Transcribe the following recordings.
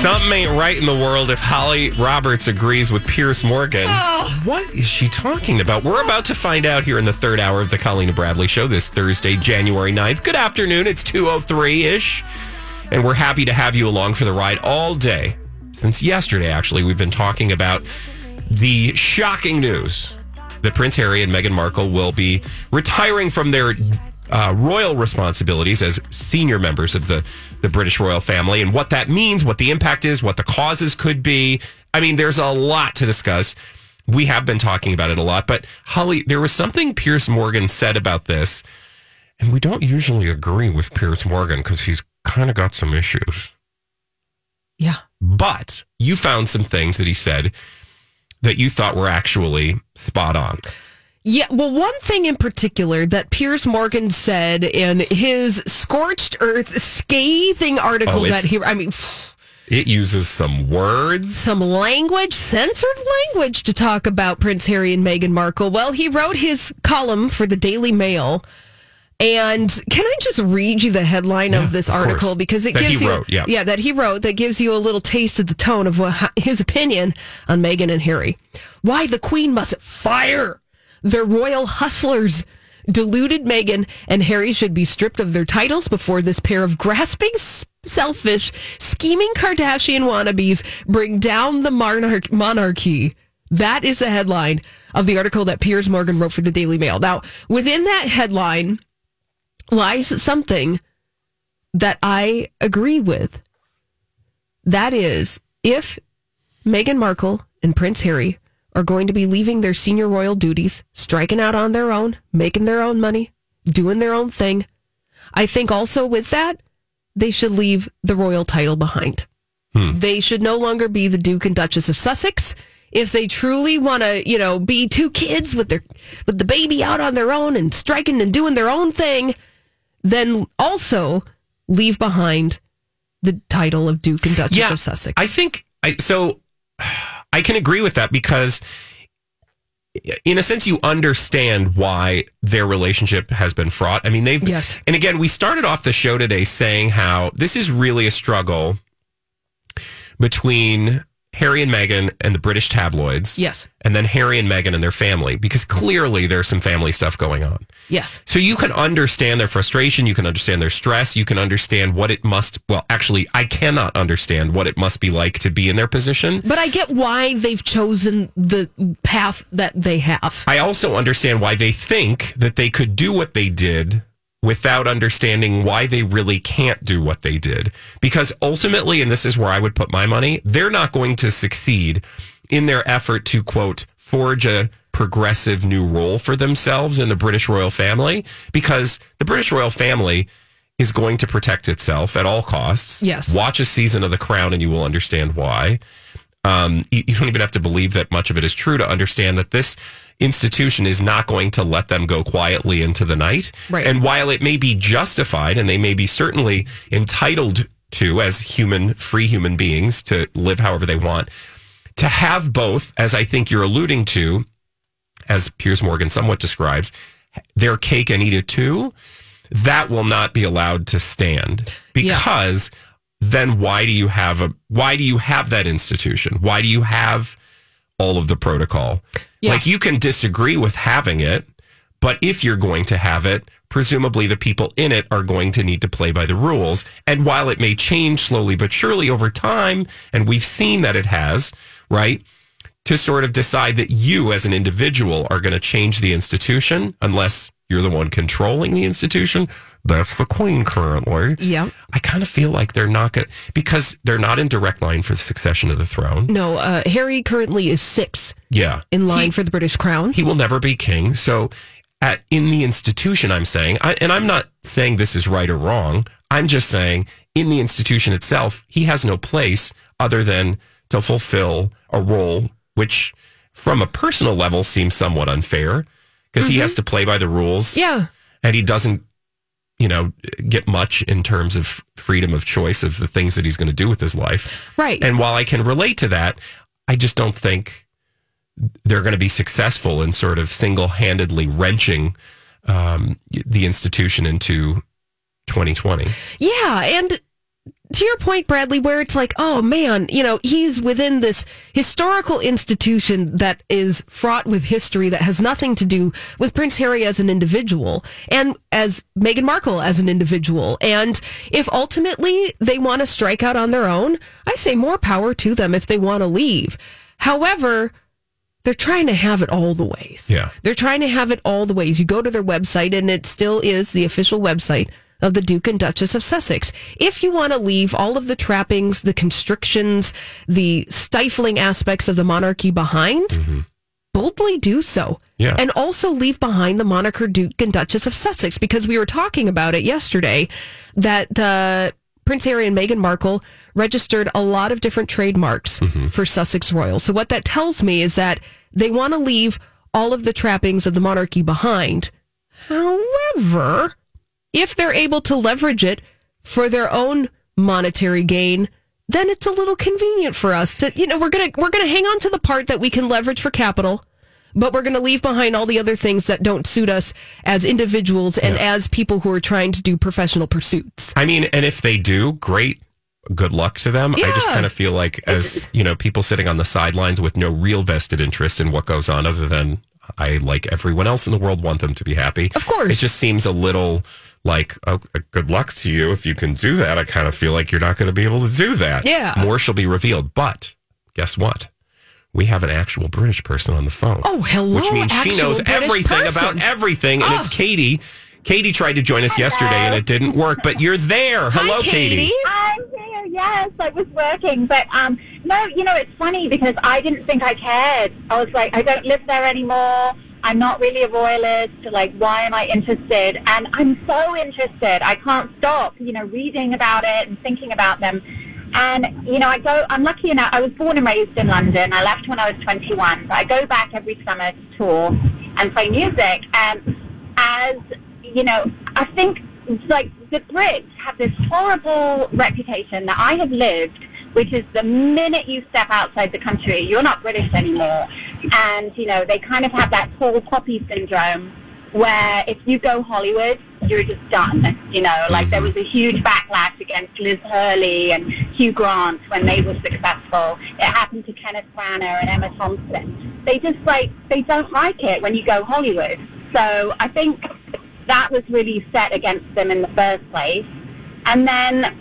Something ain't right in the world if Holly Roberts agrees with Piers Morgan. Oh. What is she talking about? We're about to find out here in the third hour of the Colleen Bradley show this Thursday, January 9th. Good afternoon. It's 2.03 ish. And we're happy to have you along for the ride all day. Since yesterday, actually, we've been talking about the shocking news that Prince Harry and Meghan Markle will be retiring from their uh, royal responsibilities as senior members of the, the British royal family and what that means, what the impact is, what the causes could be. I mean, there's a lot to discuss. We have been talking about it a lot, but Holly, there was something Piers Morgan said about this, and we don't usually agree with Piers Morgan because he's kind of got some issues. Yeah. But you found some things that he said that you thought were actually spot on. Yeah, well, one thing in particular that Piers Morgan said in his scorched earth scathing article Oh, that he, I mean, It uses some words. some language, censored language to talk about Prince Harry and Meghan Markle. Well, he wrote his column for the Daily Mail. And can I just read you the headline Yeah, of this of article because it That gives you wrote, yeah. that he wrote that gives you a little taste of the tone of what, his opinion on Meghan and Harry. Why the Queen must fire their royal hustlers. Deluded Meghan and Harry should be stripped of their titles before this pair of grasping, selfish, scheming Kardashian wannabes bring down the monarch- monarchy. That is the headline of the article that Piers Morgan wrote for the Daily Mail. Now, within that headline lies something that I agree with. That is, if Meghan Markle and Prince Harry are going to be leaving their senior royal duties, striking out on their own, making their own money, doing their own thing, I think also with that, they should leave the royal title behind. Hmm. They should no longer be the Duke and Duchess of Sussex. If they truly want to, you know, be two kids with their with the baby out on their own and striking and doing their own thing, then also leave behind the title of Duke and Duchess of Sussex. I think I so I can agree with that because in a sense you understand why their relationship has been fraught. I mean they've Yes. and again we started off the show today saying how this is really a struggle between Harry and Meghan and the British tabloids. Yes. And then Harry and Meghan and their family because clearly there's some family stuff going on. yes. So you can understand their frustration, you can understand their stress, you can understand what it must well actually I cannot understand what it must be like to be in their position. But I get why they've chosen the path that they have. I also understand why they think that they could do what they did without understanding why they really can't do what they did. Because ultimately, and this is where I would put my money, they're not going to succeed in their effort to, quote, forge a progressive new role for themselves in the British royal family because the British royal family is going to protect itself at all costs. Yes. Watch a season of The Crown and you will understand why. Um, you, you don't even have to believe that much of it is true to understand that this institution is not going to let them go quietly into the night. Right. And while it may be justified and they may be certainly entitled to, as human, free human beings, to live however they want, to have both, as I think you're alluding to, as Piers Morgan somewhat describes, their cake and eat it too, that will not be allowed to stand because then why do you have a why do you have that institution? Why do you have all of the protocol? Yeah. Like you can disagree with having it, but if you're going to have it, presumably the people in it are going to need to play by the rules. And while it may change slowly but surely over time, and we've seen that it has, right? To sort of decide that you as an individual are going to change the institution unless you're the one controlling the institution. That's the queen currently. Yeah. I kind of feel like they're not going to, because they're not in direct line for the succession of the throne. No, uh, Harry currently is six Yeah. in line He- for the British crown. he will never be king. So, at in the institution, I'm saying, I, and I'm not saying this is right or wrong. I'm just saying, in the institution itself, he has no place other than to fulfill a role, which, from a personal level, seems somewhat unfair because he has to play by the rules, yeah. and he doesn't, you know, get much in terms of freedom of choice of the things that he's going to do with his life. Right. And while I can relate to that, I just don't think they're going to be successful in sort of single handedly wrenching um, the institution into 2020. Yeah, and to your point, Bradley, where it's like, oh man, you know, he's within this historical institution that is fraught with history that has nothing to do with Prince Harry as an individual and as Meghan Markle as an individual. And if ultimately they want to strike out on their own, I say more power to them if they want to leave. However, they're trying to have it all the ways. Yeah. They're trying to have it all the ways. You go to their website, and it still is the official website of the Duke and Duchess of Sussex. If you want to leave all of the trappings, the constrictions, the stifling aspects of the monarchy behind, boldly do so. Yeah. And also leave behind the moniker Duke and Duchess of Sussex because we were talking about it yesterday that uh, Prince Harry and Meghan Markle registered a lot of different trademarks for Sussex Royal. So what that tells me is that they want to leave all of the trappings of the monarchy behind. However, if they're able to leverage it for their own monetary gain, then it's a little convenient for us to, you know, we're going to we're going to hang on to the part that we can leverage for capital, but we're going to leave behind all the other things that don't suit us as individuals and as people who are trying to do professional pursuits. I mean, and if they do, great. Good luck to them. I just kind of feel like, as you know, people sitting on the sidelines with no real vested interest in what goes on, other than I, like everyone else in the world, want them to be happy. Of course. It just seems a little like, oh, good luck to you if you can do that. I kind of feel like you're not going to be able to do that. Yeah. More shall be revealed. But guess what? We have an actual British person on the phone. Oh, hello, Which means she knows British everything person. about everything. And it's Oh. Katie. Katie tried to join us yesterday and it didn't work, but you're there. Hello, Katie. I'm here. Yes, I was working, but um, no, you know, it's funny because I didn't think I cared. I was like, I don't live there anymore. I'm not really a royalist. Like, why am I interested? And I'm so interested. I can't stop, you know, reading about it and thinking about them. And, you know, I go, I'm lucky enough, I was born and raised in London. I left when I was 21. So I go back every summer to tour and play music. And as, you know, I think, like, the Brits have this horrible reputation that I have lived, which is the minute you step outside the country, you're not British anymore. And, you know, they kind of have that tall poppy syndrome where if you go Hollywood, you're just done. You know, like there mm-hmm. was a huge backlash against Liz Hurley and Hugh Grant when they were successful. It happened to Kenneth Branagh and Emma Thompson. They just like, they don't like it when you go Hollywood. So I think that was really set against them in the first place. And then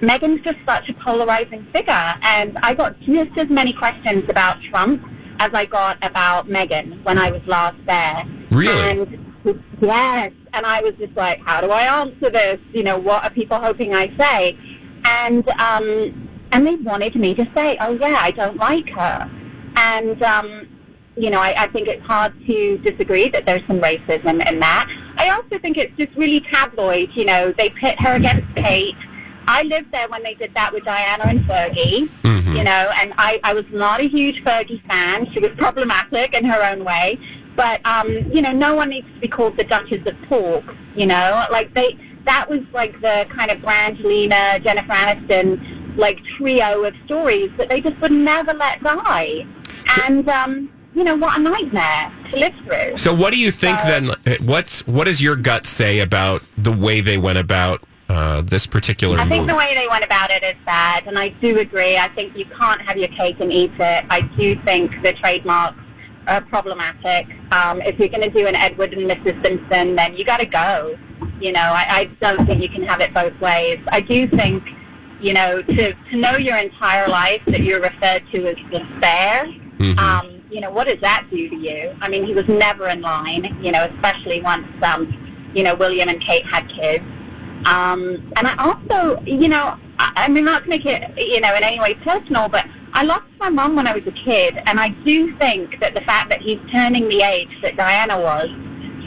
Meghan's just such a polarizing figure, and I got just as many questions about Trump as I got about Meghan when I was last there. Really? And yes, and I was just like, how do I answer this? You know, what are people hoping I say? And um, and they wanted me to say, oh yeah, I don't like her, and um, you know, I, I think it's hard to disagree that there's some racism in that. I also think it's just really tabloid. You know, they pit her against Kate. I lived there when they did that with Diana and Fergie, Mhm. you know, and I, I was not a huge Fergie fan. She was problematic in her own way. But, um, you know, no one needs to be called the Duchess of Pork, you know? Like, they, that was like the kind of Brangelina, Jennifer Aniston, like, trio of stories that they just would never let die. And, um, you know, what a nightmare to live through. So, what do you think then? What's what does your gut say about the way they went about uh, this particular I think move? the way they went about it is bad, and I do agree. I think you can't have your cake and eat it. I do think the trademarks are problematic. Um, if you're going to do an Edward and Mrs. Simpson, then you got to go. You know, I, I don't think you can have it both ways. I do think, you know, to, to know your entire life that you're referred to as the spare, Mhm. um, you know, what does that do to you? I mean, he was never in line, you know, especially once, um, you know, William and Kate had kids. Um, and I also, you know, I, I mean, not to make it, you know, in any way personal, but I lost my mom when I was a kid, and I do think that the fact that he's turning the age that Diana was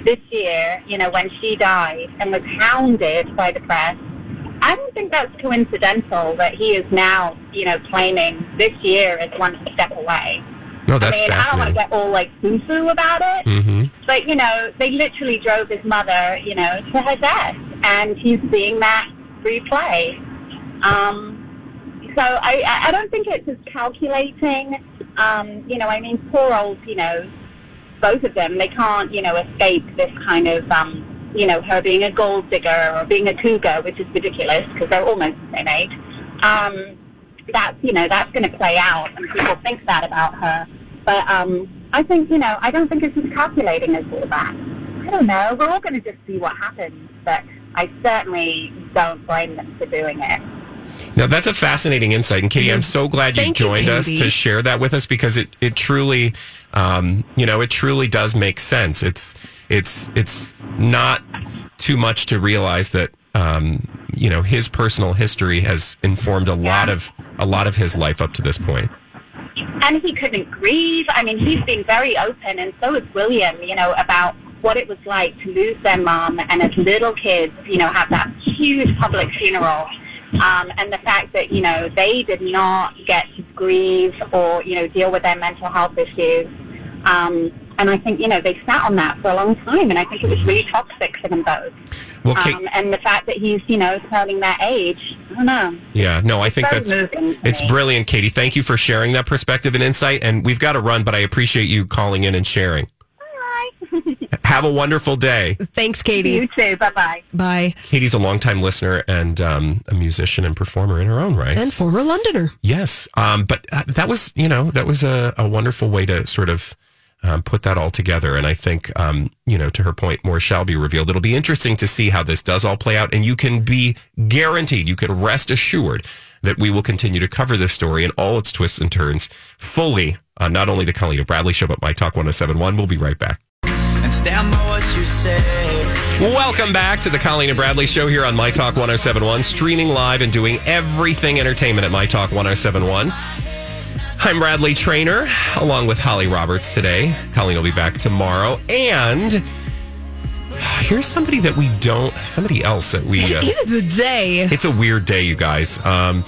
this year, you know, when she died and was hounded by the press, I don't think that's coincidental that he is now, you know, claiming this year as one step away. No, that's I mean, I don't want to get all like foo-foo about it, hmm but you know, they literally drove his mother, you know, to her death, and he's seeing that replay. Um, so I, I don't think it's as calculating. Um, you know, I mean, poor old, you know, both of them, they can't, you know, escape this kind of, um, you know, her being a gold digger or being a cougar, which is ridiculous because they're almost the same age. Um, that's, you know, that's going to play out, and people think that about her. But um, I think, you know, I don't think it's as calculating as all that. I don't know. We're all going to just see what happens, but I certainly don't blame them for doing it. Now that's a fascinating insight, and Katie, I'm so glad you Thank you, joined us to share that with us because it it truly, um, you know, it truly does make sense. It's it's it's not too much to realize that um, you know his personal history has informed a lot of a lot of his life up to this point. and he couldn't grieve. I mean, he's been very open, and so is William, you know, about what it was like to lose their mom and as little kids, you know, have that huge public funeral. Um, and the fact that, you know, they did not get to grieve or, you know, deal with their mental health issues. Um, and I think, you know, they sat on that for a long time, and I think it was really toxic for them both. Well, Kate, Um, and the fact that he's, you know, turning that age, I don't know. yeah, no, I think Very that's it's me. brilliant, Katie. Thank you for sharing that perspective and insight. And we've got to run, but I appreciate you calling in and sharing. Have a wonderful day. Thanks, Katie. You too. Bye-bye. Bye. Katie's a longtime listener and um, a musician and performer in her own right. And former Londoner. Yes, um, but uh, that was you know that was a, a wonderful way to sort of um, put that all together. And I think um, you know to her point, more shall be revealed. It'll be interesting to see how this does all play out, and you can be guaranteed, you can rest assured that we will continue to cover this story and all its twists and turns fully on not only the Colleen and Bradley show, but My Talk 1071. We'll be right back. And stand by what you say. Welcome back to the Colleen and Bradley Show here on My Talk 1071, streaming live and doing everything entertainment at My Talk 1071. I'm Bradley Trainer, along with Holly Roberts today. Colleen will be back tomorrow. And here's somebody that we don't, somebody else that we. Uh, It is a day. it's a weird day, you guys. Um,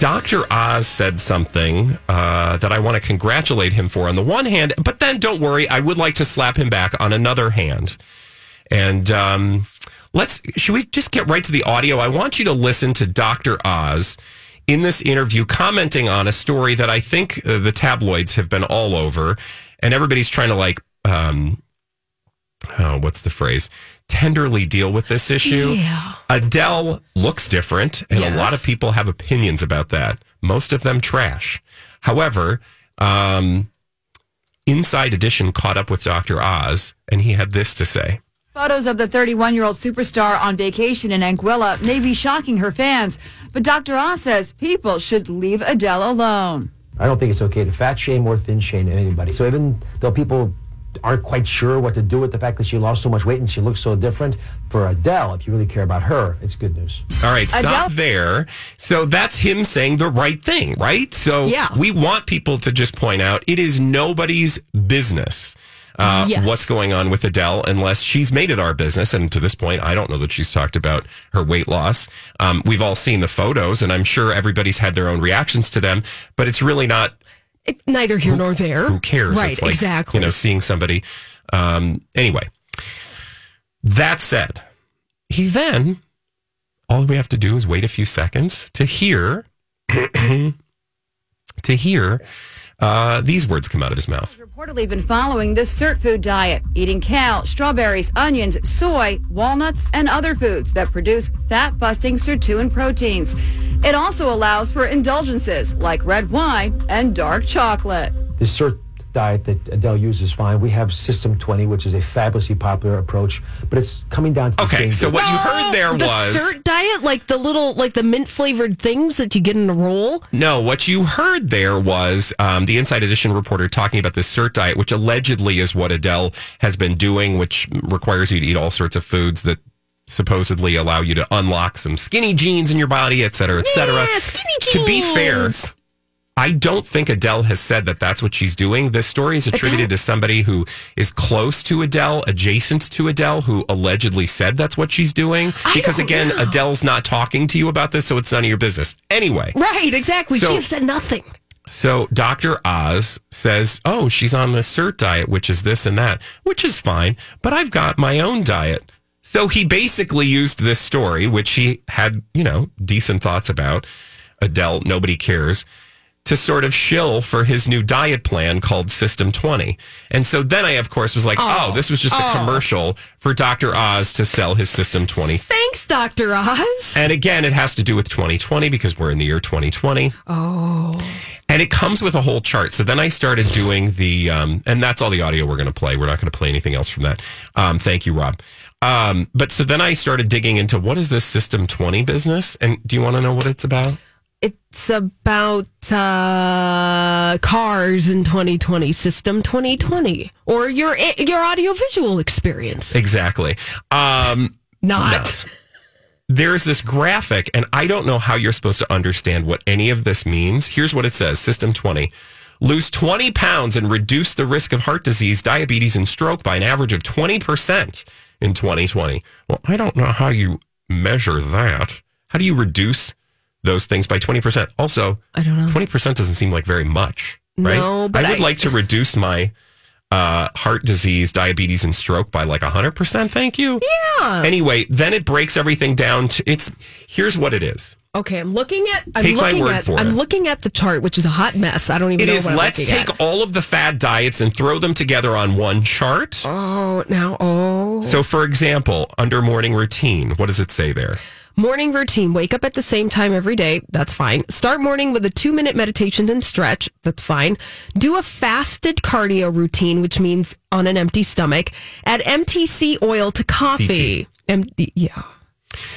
Dr. Oz said something uh, that I want to congratulate him for on the one hand, but then don't worry, I would like to slap him back on another hand. And um, let's, should we just get right to the audio? I want you to listen to Dr. Oz in this interview commenting on a story that I think uh, the tabloids have been all over, and everybody's trying to like, um, oh, what's the phrase? Tenderly deal with this issue. Yeah. Adele looks different, and a lot of people have opinions about that. Most of them trash. However, um, Inside Edition caught up with Dr. Oz, and he had this to say. Photos of the 31 year old superstar on vacation in Anguilla may be shocking her fans, but Dr. Oz says people should leave Adele alone. I don't think it's okay to fat shame or thin shame anybody. So even though people aren't quite sure what to do with the fact that she lost so much weight and she looks so different, for Adele, if you really care about her, it's good news. All right, stop Adele- there. So that's him saying the right thing, right? So Yeah. we want people to just point out it is nobody's business. Uh, Yes. What's going on with Adele, unless she's made it our business. And to this point, I don't know that she's talked about her weight loss. Um, we've all seen the photos, and I'm sure everybody's had their own reactions to them, but it's really not It, neither here nor there. who cares? Right, It's like, exactly. You know, seeing somebody. Um, anyway, that said, he then, all we have to do is wait a few seconds to hear, to hear uh, these words come out of his mouth. Reportedly been following this Sirtfood diet, eating kale, strawberries, onions, soy, walnuts, and other foods that produce fat busting sirtuin proteins. It also allows for indulgences like red wine and dark chocolate. This cert diet that Adele uses is fine. We have System 20, which is a fabulously popular approach, but it's coming down to the Okay, same so thing. what you heard there was the was cert diet, like the little, like the mint flavored things that you get in a roll. no. What you heard there was um, the Inside Edition reporter talking about this Sirt diet, which allegedly is what Adele has been doing, which requires you to eat all sorts of foods that supposedly allow you to unlock some skinny jeans in your body, et cetera, et cetera. Yeah, skinny To be fair, jeans. I don't think Adele has said that that's what she's doing. This story is attributed to somebody who is close to Adele, adjacent to Adele, who allegedly said that's what she's doing. I Because again, know. Adele's not talking to you about this, so it's none of your business. Anyway, Right, exactly. So- she has said nothing. so Dr. Oz says, Oh, she's on the Sirt diet, which is this and that, which is fine, but I've got my own diet. So he basically used this story, which he had, you know, decent thoughts about. Adele, nobody cares, to sort of shill for his new diet plan called System 20. And so then I, of course, was like, Oh, this was just a commercial for Dr. Oz to sell his System 20. Thanks, Dr. Oz. And again, it has to do with 2020 because we're in the year 2020. Oh. And it comes with a whole chart. So then I started doing the, um, and that's all the audio we're going to play. We're not going to play anything else from that. Um, thank you, Rob. Um, but so then I started digging into what is this System 20 business? And do you want to know what it's about? It's about uh, cars in 2020, system 2020, or your your audiovisual experience. Exactly. Um, Not. not. There's this graphic, and I don't know how you're supposed to understand what any of this means. Here's what it says System 20. Lose 20 pounds and reduce the risk of heart disease, diabetes, and stroke by an average of 20% in 2020. Well, I don't know how you measure that. How do you reduce those things by 20%? Also, I don't know. 20% doesn't seem like very much, right? No, but I would I- like to reduce my uh, heart disease, diabetes, and stroke by like 100%. Thank you. Yeah. Anyway, then it breaks everything down to it's here's what it is. Okay, I'm looking at. I'm Take my looking word at. for I'm it. looking at the chart, which is a hot mess. I don't even It know is what I'm let's take at. all of the fad diets and throw them together on one chart. Oh, now oh. So, for example, under morning routine, what does it say there? Morning routine. Wake up at the same time every day. That's fine. Start morning with a two minute meditation and stretch. That's fine. Do a fasted cardio routine, which means on an empty stomach. Add MTC oil to coffee. MD, yeah.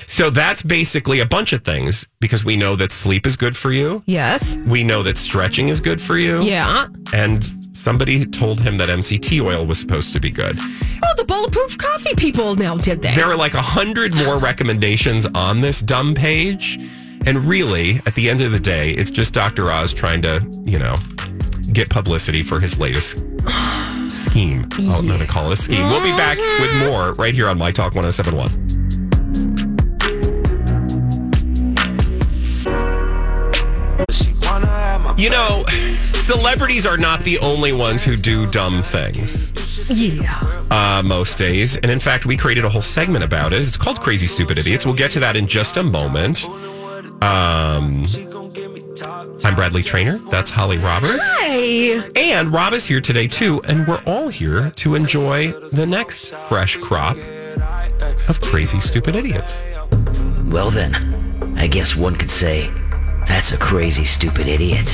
So that's basically a bunch of things because we know that sleep is good for you. Yes. We know that stretching is good for you. Yeah. And somebody told him that MCT oil was supposed to be good. Oh, the bulletproof coffee people now did they? There are like a hundred more recommendations on this dumb page. And really, at the end of the day, it's just Dr. Oz trying to, you know, get publicity for his latest scheme. Oh, no, to call it a scheme. We'll be back with more right here on My Talk 1071. You know, celebrities are not the only ones who do dumb things yeah. uh, most days. And in fact, we created a whole segment about it. It's called Crazy Stupid Idiots. We'll get to that in just a moment. Um, I'm Bradley Trainer. That's Holly Roberts. Hey. And Rob is here today, too. And we're all here to enjoy the next fresh crop of Crazy Stupid Idiots. Well, then, I guess one could say that's a crazy, stupid idiot.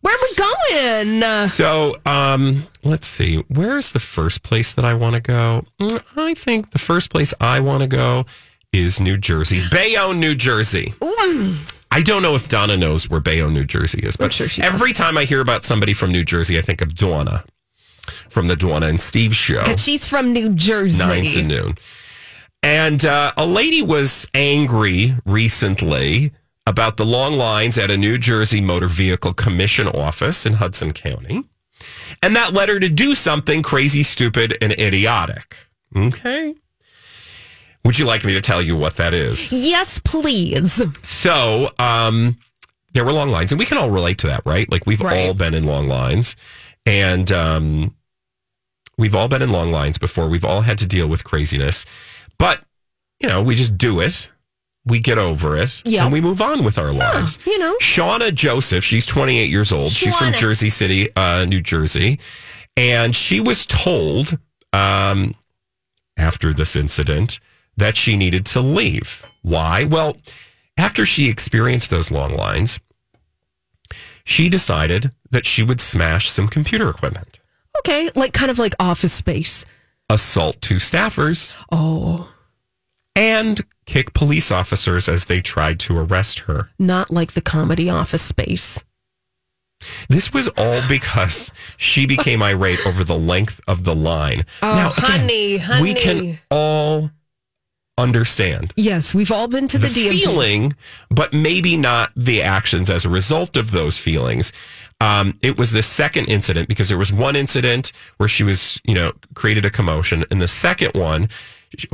Where are we going? So, um, let's see. Where's the first place that I want to go? Mm, I think the first place I want to go is New Jersey, Bayonne, New Jersey. I don't know if Donna knows where Bayonne, New Jersey is, but sure she does. every time I hear about somebody from New Jersey, I think of Donna from the Donna and Steve show. 'cause she's from New Jersey. nine to noon. And uh, a lady was angry recently about the long lines at a New Jersey Motor Vehicle Commission office in Hudson County. And that led her to do something crazy, stupid, and idiotic. Okay. Would you like me to tell you what that is? Yes, please. So, um, there were long lines, and we can all relate to that, right? Like we've Right. all been in long lines, and um, we've all been in long lines before. We've all had to deal with craziness, but you know, we just do it we get over it Yeah. and we move on with our lives. you know. Shauna Joseph, she's 28 years old. She's from Jersey City, uh, New Jersey. And she was told um, after this incident that she needed to leave. Why? Well, after she experienced those long lines, she decided that she would smash some computer equipment, Okay, like kind of like office space. assault two staffers, Oh, and kick police officers as they tried to arrest her. not like the comedy office space. This was all because she became irate over the length of the line. Oh, honey, honey. we can all understand Yes, we've all been to the, the DMV. feeling, but maybe not the actions as a result of those feelings. Um, it was the second incident because there was one incident where she was, you know, created a commotion, and the second one,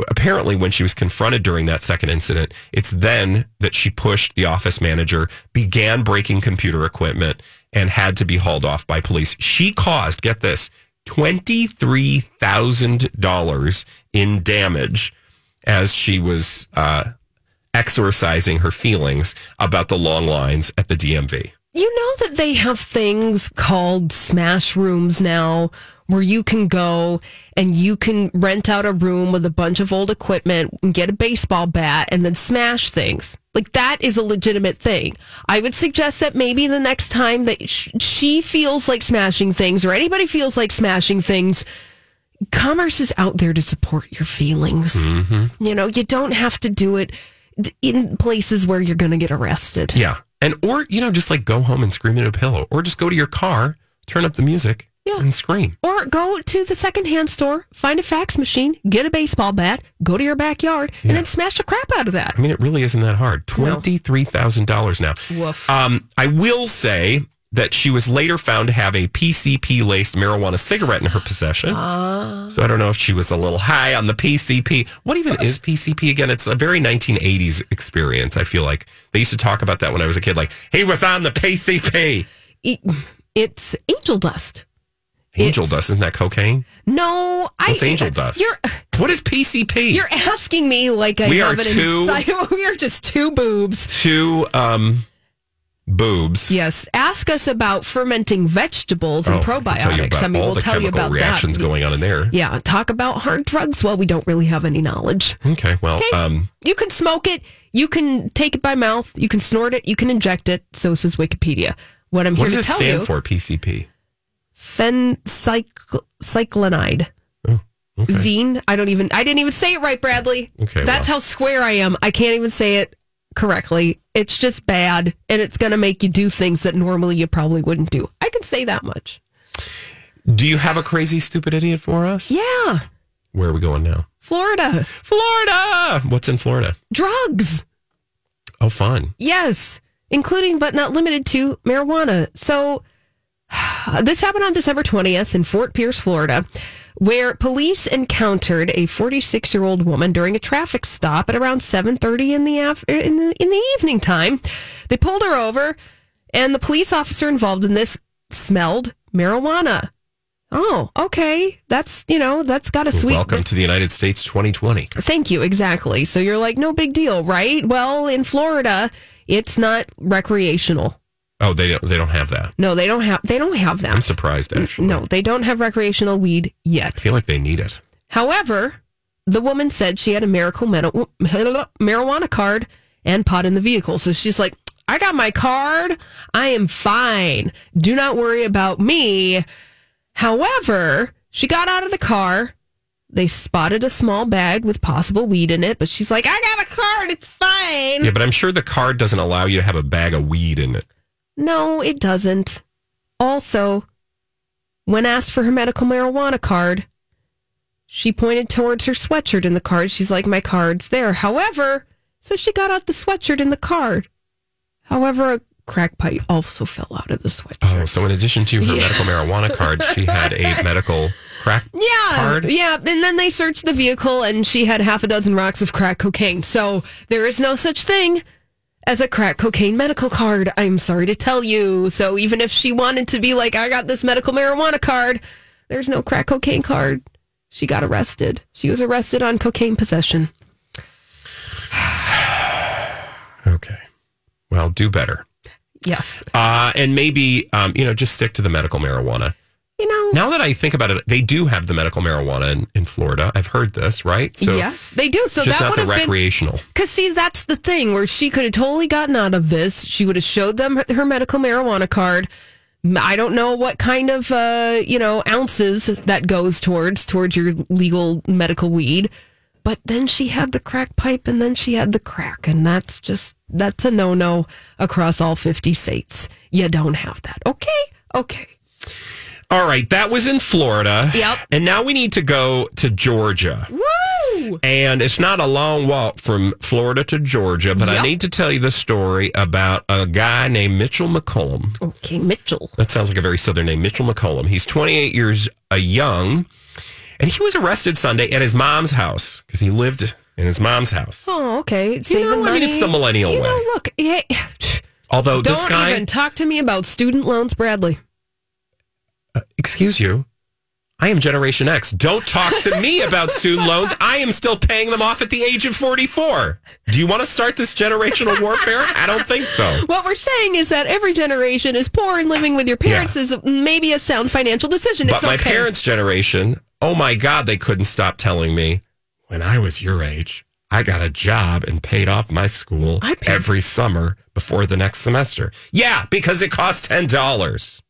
apparently, when she was confronted during that second incident, it's then that she pushed the office manager, began breaking computer equipment, and had to be hauled off by police. She caused, get this, twenty three thousand dollars in damage as she was uh, exorcising her feelings about the long lines at the DMV. You know that they have things called smash rooms now where you can go and you can rent out a room with a bunch of old equipment and get a baseball bat and then smash things. Like that is a legitimate thing. I would suggest that maybe the next time that sh- she feels like smashing things or anybody feels like smashing things, commerce is out there to support your feelings. Mm-hmm. You know, you don't have to do it in places where you're going to get arrested. Yeah. And, or, you know, just like go home and scream into a pillow, or just go to your car, turn up the music, Yeah. and scream. Or go to the secondhand store, find a fax machine, get a baseball bat, go to your backyard, and then smash the crap out of that. I mean, it really isn't that hard. $23,000 now. Woof. Um, I will say that she was later found to have a PCP laced marijuana cigarette in her possession. Ah. so I don't know if she was a little high on the PCP. What even is PCP again? It's a very 1980s experience. I feel like they used to talk about that when I was a kid. Like, he was on the PCP. It's angel dust. Angel dust, isn't that cocaine? No, I. What's angel dust? You're What is PCP? you're asking me like I We have are an two- inside. We are just two boobs. Two um, boobs. Yes, ask us about fermenting vegetables and Oh, I can probiotics. tell you about I mean, all we'll the tell you chemical about reactions that. going on in there. Yeah, talk about hard drugs. Well, we don't really have any knowledge. Okay, well, Okay. um, You can smoke it. You can take it by mouth. You can snort it. You can inject it. So says Wikipedia. What I'm what here does to it tell stand you: for? PCP. Fencyclinide. Oh, okay. Zine. I don't even. I didn't even say it right, Bradley. Okay, That's well. how square I am. I can't even say it correctly. It's just bad, and it's going to make you do things that normally you probably wouldn't do. I can say that much. Do you have a crazy stupid idiot for us? Yeah, Where are we going now? Florida Florida. What's in Florida? drugs. Oh, fun. Yes, including but not limited to marijuana. So this happened on December 20th in Fort Pierce, Florida, where police encountered a 46-year-old woman during a traffic stop at around 7:30 in the af- in the in the evening time. They pulled her over and the police officer involved in this smelled marijuana. Oh, okay. That's, you know, that's got a sweet Welcome to the United States 2020. Thank you. Exactly. So you're like, no big deal, right? Well, in Florida, it's not recreational. Oh, they don't. They don't have that. No, they don't have. They don't have that. I'm surprised. Actually, No, they don't have recreational weed yet. I feel like they need it. However, the woman said she had a miracle marijuana card and pot in the vehicle. So she's like, I got my card. I am fine. Do not worry about me. However, she got out of the car. They spotted a small bag with possible weed in it, but she's like, I got a card. It's fine. Yeah, but I'm sure the card doesn't allow you to have a bag of weed in it. No, it doesn't. Also, when asked for her medical marijuana card, she pointed towards her sweatshirt in the card. She's like, My card's there. However, so she got out the sweatshirt in the card. However, a crack pipe also fell out of the sweatshirt. Oh, so in addition to her medical marijuana card, she had a medical crack Yeah, card. yeah, and then they searched the vehicle, and she had half a dozen rocks of crack cocaine. So there is no such thing as a crack cocaine medical card. I'm sorry to tell you. So even if she wanted to be like, I got this medical marijuana card, there's no crack cocaine card. She got arrested. She was arrested on cocaine possession. Okay. Well, do better. Yes. Uh, and maybe, um, you know, just stick to the medical marijuana. You know, Now that I think about it, they do have the medical marijuana in, in Florida. I've heard this, right? So yes, they do. So just that not would the have been recreational. Because see, that's the thing where she could have totally gotten out of this. She would have showed them her, her medical marijuana card. I don't know what kind of uh, you know ounces that goes towards towards your legal medical weed, but then she had the crack pipe, and then she had the crack, and that's just that's a no no across all fifty states. You don't have that. Okay, okay. All right, that was in Florida. Yep. And now we need to go to Georgia. Woo! And it's not a long walk from Florida to Georgia, but I need to tell you the story about a guy named Mitchell McCollum. Okay, Mitchell. That sounds like a very southern name, Mitchell McCollum. He's 28 years uh, young, and he was arrested Sunday at his mom's house because he lived in his mom's house. Oh, okay. You Saving know, I mean, it's the millennial you way. know, look, yeah, Although don't this guy, even talk to me about student loans, Bradley. Uh, excuse you, I am Generation X. Don't talk to me about student loans. I am still paying them off at the age of 44. Do you want to start this generational warfare? I don't think so. What we're saying is that every generation is poor and living with your parents Yeah. is maybe a sound financial decision. But it's my okay. parents' generation, oh my God, they couldn't stop telling me when I was your age, I got a job and paid off my school every summer before the next semester. Yeah, because it cost $10.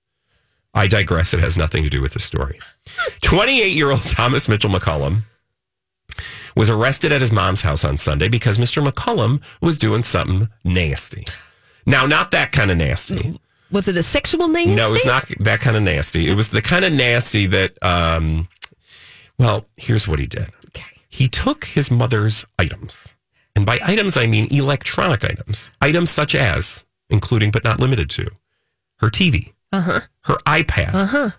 I digress. It has nothing to do with the story. 28 year old Thomas Mitchell McCullum was arrested at his mom's house on Sunday because Mr. McCullum was doing something nasty. Now, not that kind of nasty. Was it a sexual name? No, it was not that kind of nasty. It was the kind of nasty that, um, well, here's what he did. Okay. He took his mother's items. And by items, I mean electronic items. Items such as, including but not limited to, her TV, Uh huh. her iPad, Uh huh.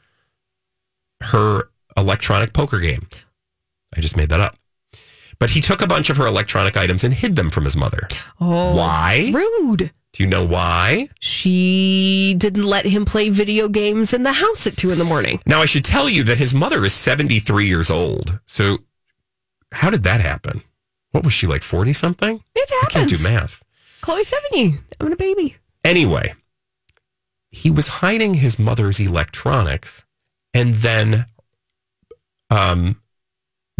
her electronic poker game. I just made that up. But he took a bunch of her electronic items and hid them from his mother. Oh, Why? rude. Do you know why? She didn't let him play video games in the house at two in the morning. Now, I should tell you that his mother is 73 years old. So, how did that happen? What was she like, 40 something? It I can't do math. Chloe's seventy, having a baby. Anyway, he was hiding his mother's electronics and then um,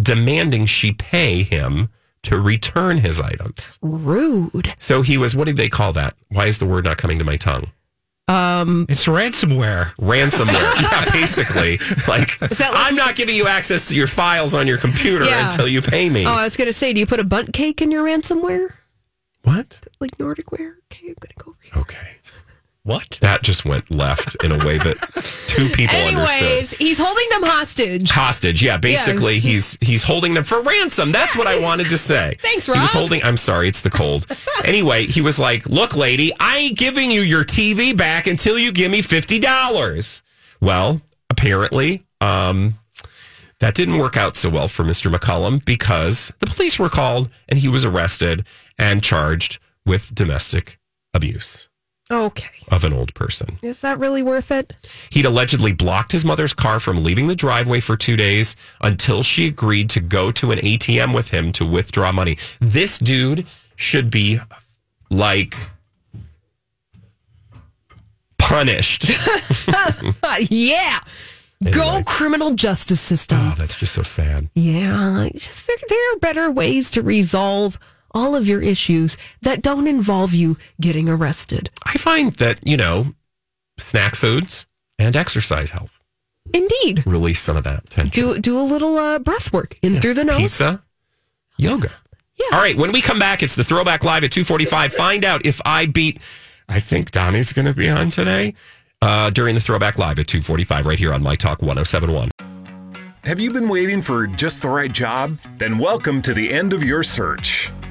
demanding she pay him to return his items. Rude. So he was, what did they call that? Why is the word not coming to my tongue? Um, It's ransomware. Ransomware. yeah, basically. Like, like- I'm not giving you access to your files on your computer Yeah. until you pay me. oh, I was gonna say, do you put a Bundt cake in your ransomware, what? like Nordic ware? Okay, I'm gonna go. Over here. Okay. What? That just went left in a way that two people understood. Anyways, he's holding them hostage. hostage. Yeah, basically Yes. he's he's holding them for ransom. That's what I wanted to say. Thanks, Rob. He was holding I'm sorry, it's the cold. anyway, he was like, "Look, lady, I ain't giving you your TV back until you give me $50." Well, apparently, um that didn't work out so well for Mr. McCullum because the police were called and he was arrested and charged with domestic abuse Okay, of an old person. is that really worth it? He'd allegedly blocked his mother's car from leaving the driveway for two days until she agreed to go to an ATM with him to withdraw money. This dude should be like punished. Yeah. Go criminal justice system. oh, that's just so sad. Yeah, just, there, there are better ways to resolve all of your issues that don't involve you getting arrested. I find that, you know, snack foods and exercise help Indeed. release some of that tension. Do do a little uh, breath work in through the nose. Pizza, yoga. Yeah. All right. When we come back, it's the Throwback Live at 245. Find out if I beat, I think Donnie's going to be on today uh, during the Throwback Live at 245 right here on My Talk 1071. Have you been waiting for just the right job? Then welcome to the end of your search.